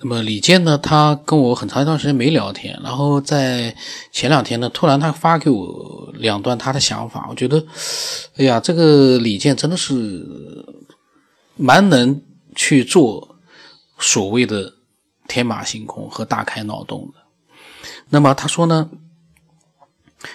那么李健呢，他跟我很长一段时间没聊天，然后在前两天呢，突然他发给我两段他的想法，我觉得，哎呀，这个李健真的是蛮能去做所谓的天马行空和大开脑洞的。那么他说呢，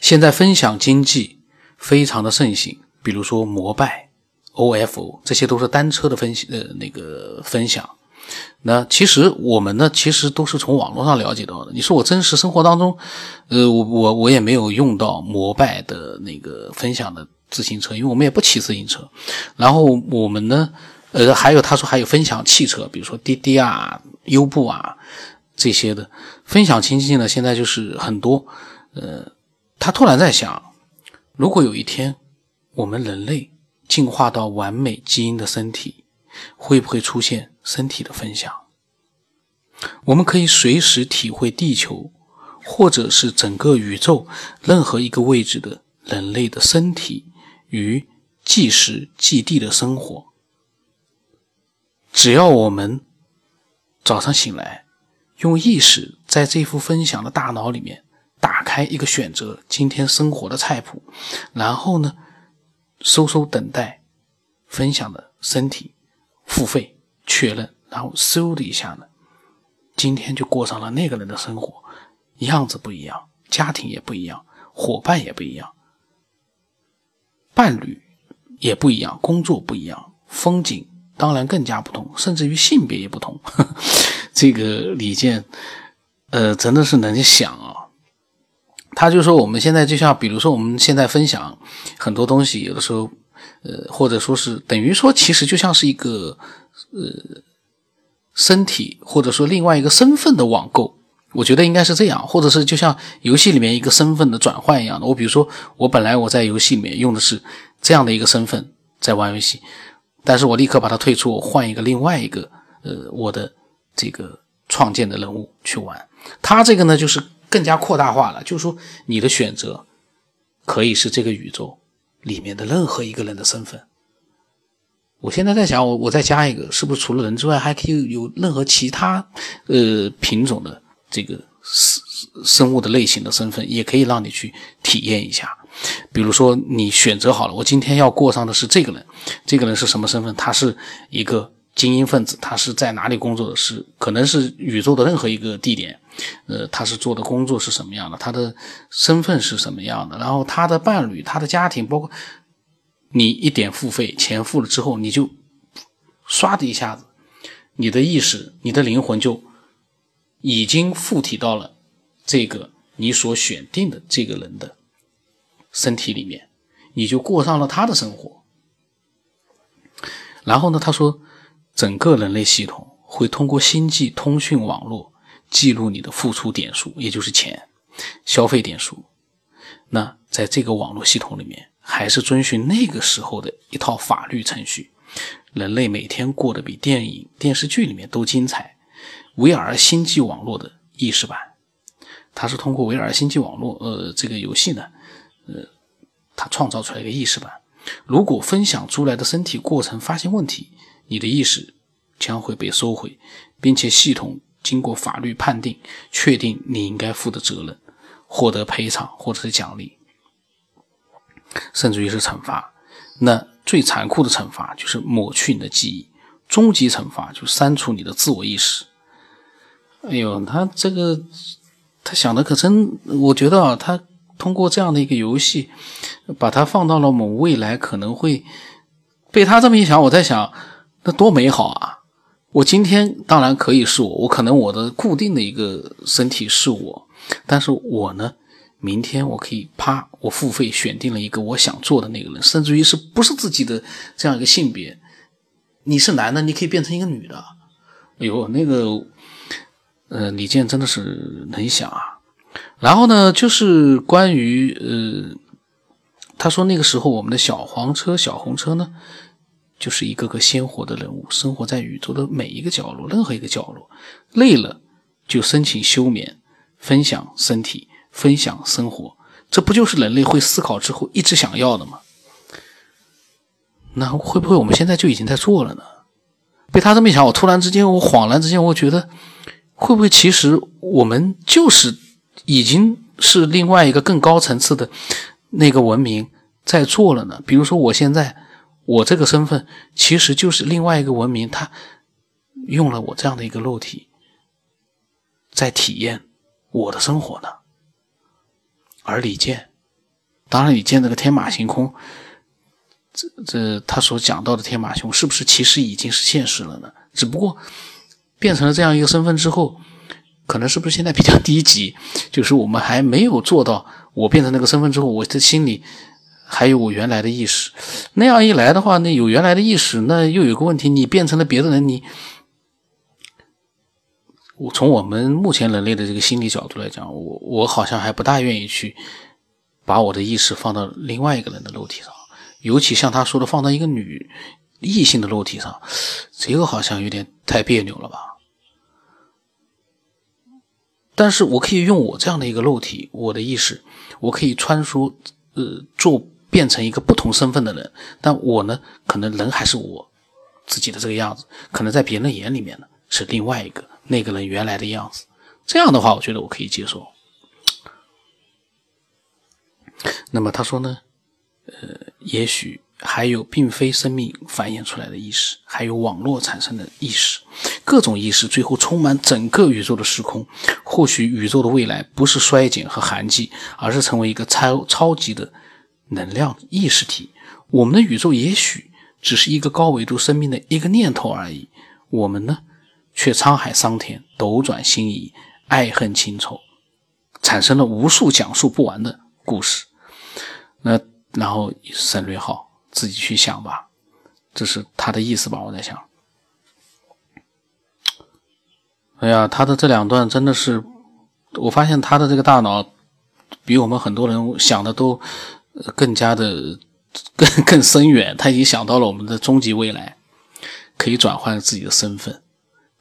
现在分享经济非常的盛行，比如说摩拜、OFO，这些都是单车的分析呃那个分享。那其实我们呢，其实都是从网络上了解到的。你说我真实生活当中，呃，我我我也没有用到摩拜的那个分享的自行车，因为我们也不骑自行车。然后我们呢，呃，还有他说还有分享汽车，比如说滴滴啊、优步啊这些的分享经济呢，现在就是很多。呃，他突然在想，如果有一天我们人类进化到完美基因的身体，会不会出现？身体的分享，我们可以随时体会地球，或者是整个宇宙任何一个位置的人类的身体与即时即地的生活。只要我们早上醒来，用意识在这副分享的大脑里面打开一个选择今天生活的菜谱，然后呢，收收等待分享的身体付费。确认，然后嗖的一下呢，今天就过上了那个人的生活，样子不一样，家庭也不一样，伙伴也不一样，伴侣也不一样，工作不一样，风景当然更加不同，甚至于性别也不同。这个李健，呃，真的是能想啊。他就说，我们现在就像，比如说我们现在分享很多东西，有的时候，呃，或者说是等于说，其实就像是一个。呃，身体或者说另外一个身份的网购，我觉得应该是这样，或者是就像游戏里面一个身份的转换一样的。我比如说，我本来我在游戏里面用的是这样的一个身份在玩游戏，但是我立刻把它退出，我换一个另外一个呃我的这个创建的人物去玩。它这个呢，就是更加扩大化了，就是说你的选择可以是这个宇宙里面的任何一个人的身份。我现在在想，我我再加一个，是不是除了人之外，还可以有任何其他呃品种的这个生生物的类型的身份，也可以让你去体验一下。比如说，你选择好了，我今天要过上的是这个人，这个人是什么身份？他是一个精英分子，他是在哪里工作的？是可能是宇宙的任何一个地点。呃，他是做的工作是什么样的？他的身份是什么样的？然后他的伴侣、他的家庭，包括。你一点付费，钱付了之后，你就唰的一下子，你的意识、你的灵魂就已经附体到了这个你所选定的这个人的身体里面，你就过上了他的生活。然后呢，他说，整个人类系统会通过星际通讯网络记录你的付出点数，也就是钱、消费点数。那在这个网络系统里面。还是遵循那个时候的一套法律程序，人类每天过得比电影、电视剧里面都精彩。维尔星际网络的意识版，它是通过维尔星际网络，呃，这个游戏呢，呃，它创造出来一个意识版。如果分享出来的身体过程发现问题，你的意识将会被收回，并且系统经过法律判定，确定你应该负的责任，获得赔偿或者是奖励。甚至于是惩罚，那最残酷的惩罚就是抹去你的记忆，终极惩罚就删除你的自我意识。哎呦，他这个他想的可真，我觉得啊，他通过这样的一个游戏，把它放到了某未来，可能会被他这么一想，我在想，那多美好啊！我今天当然可以是我，我可能我的固定的一个身体是我，但是我呢？明天我可以啪，我付费选定了一个我想做的那个人，甚至于是不是自己的这样一个性别，你是男的，你可以变成一个女的。哎呦，那个，呃，李健真的是能想啊。然后呢，就是关于呃，他说那个时候我们的小黄车、小红车呢，就是一个个鲜活的人物，生活在宇宙的每一个角落，任何一个角落，累了就申请休眠，分享身体。分享生活，这不就是人类会思考之后一直想要的吗？那会不会我们现在就已经在做了呢？被他这么一想，我突然之间，我恍然之间，我觉得会不会其实我们就是已经是另外一个更高层次的那个文明在做了呢？比如说，我现在我这个身份其实就是另外一个文明，他用了我这样的一个肉体，在体验我的生活呢。而李健，当然，李健这个天马行空，这这他所讲到的天马行空，是不是其实已经是现实了呢？只不过变成了这样一个身份之后，可能是不是现在比较 低级？就是我们还没有做到，我变成那个身份之后，我的心里还有我原来的意识。那样一来的话，那有原来的意识，那又有个问题，你变成了别的人，你。我从我们目前人类的这个心理角度来讲，我我好像还不大愿意去把我的意识放到另外一个人的肉体上，尤其像他说的放到一个女异性的肉体上，这个好像有点太别扭了吧？但是我可以用我这样的一个肉体，我的意识，我可以穿梭，呃，做变成一个不同身份的人，但我呢，可能人还是我自己的这个样子，可能在别人眼里面呢是另外一个。那个人原来的样子，这样的话，我觉得我可以接受。那么他说呢，呃，也许还有并非生命繁衍出来的意识，还有网络产生的意识，各种意识最后充满整个宇宙的时空。或许宇宙的未来不是衰减和寒寂，而是成为一个超超级的能量意识体。我们的宇宙也许只是一个高维度生命的一个念头而已。我们呢？却沧海桑田，斗转星移，爱恨情仇，产生了无数讲述不完的故事。那然后省略号，自己去想吧，这是他的意思吧？我在想。哎呀，他的这两段真的是，我发现他的这个大脑比我们很多人想的都更加的 更更深远。他已经想到了我们的终极未来，可以转换自己的身份。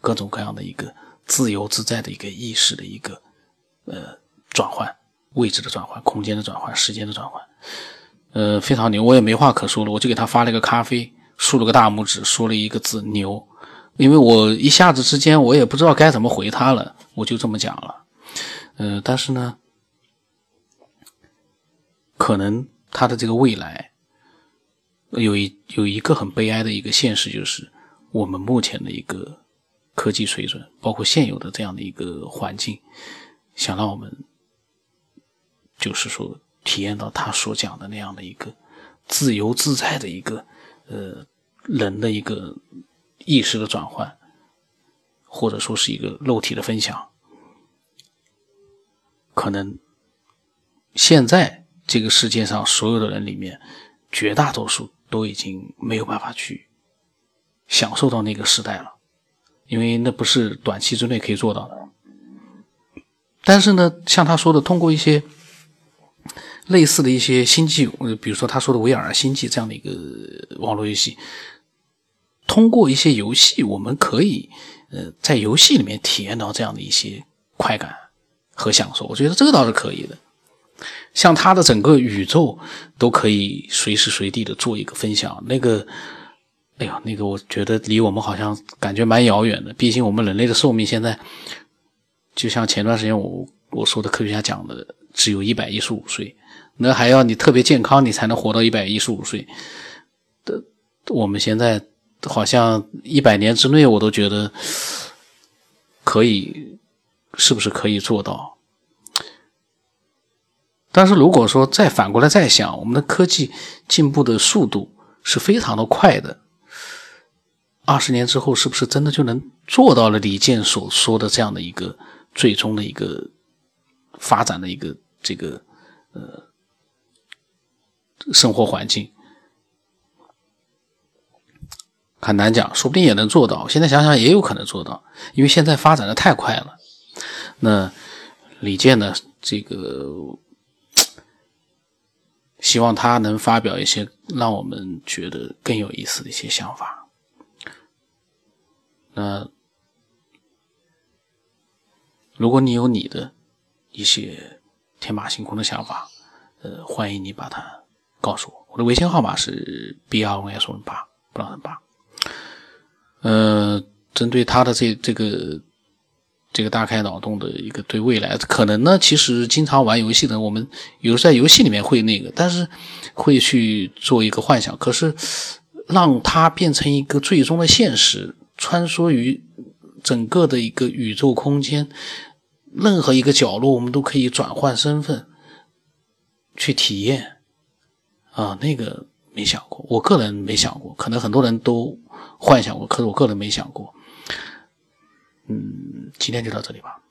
各种各样的一个自由自在的一个意识的一个呃转换，位置的转换，空间的转换，时间的转换，呃非常牛，我也没话可说了，我就给他发了个咖啡，竖了个大拇指，说了一个字牛，因为我一下子之间我也不知道该怎么回他了，我就这么讲了，呃但是呢，可能他的这个未来有一有一个很悲哀的一个现实，就是我们目前的一个。科技水准，包括现有的这样的一个环境，想让我们，就是说体验到他所讲的那样的一个自由自在的一个呃人的一个意识的转换，或者说是一个肉体的分享，可能现在这个世界上所有的人里面，绝大多数都已经没有办法去享受到那个时代了。因为那不是短期之内可以做到的，但是呢，像他说的，通过一些类似的一些星际，比如说他说的《维尔星际》这样的一个网络游戏，通过一些游戏，我们可以呃在游戏里面体验到这样的一些快感和享受。我觉得这个倒是可以的。像他的整个宇宙都可以随时随地的做一个分享，那个。哎呀，那个我觉得离我们好像感觉蛮遥远的。毕竟我们人类的寿命现在，就像前段时间我我说的科学家讲的，只有一百一十五岁。那还要你特别健康，你才能活到一百一十五岁。的，我们现在好像一百年之内，我都觉得可以，是不是可以做到？但是如果说再反过来再想，我们的科技进步的速度是非常的快的。二十年之后，是不是真的就能做到了李健所说的这样的一个最终的一个发展的一个这个呃生活环境？很难讲，说不定也能做到。现在想想也有可能做到，因为现在发展的太快了。那李健呢？这个希望他能发表一些让我们觉得更有意思的一些想法。那，如果你有你的一些天马行空的想法，呃，欢迎你把它告诉我。我的微信号码是 b r n s 八，不让人八。呃，针对他的这这个这个大开脑洞的一个对未来，可能呢，其实经常玩游戏的我们，有时在游戏里面会那个，但是会去做一个幻想，可是让它变成一个最终的现实，穿梭于整个的一个宇宙空间，任何一个角落，我们都可以转换身份去体验。啊，那个没想过，我个人没想过，可能很多人都幻想过，可是我个人没想过。嗯，今天就到这里吧。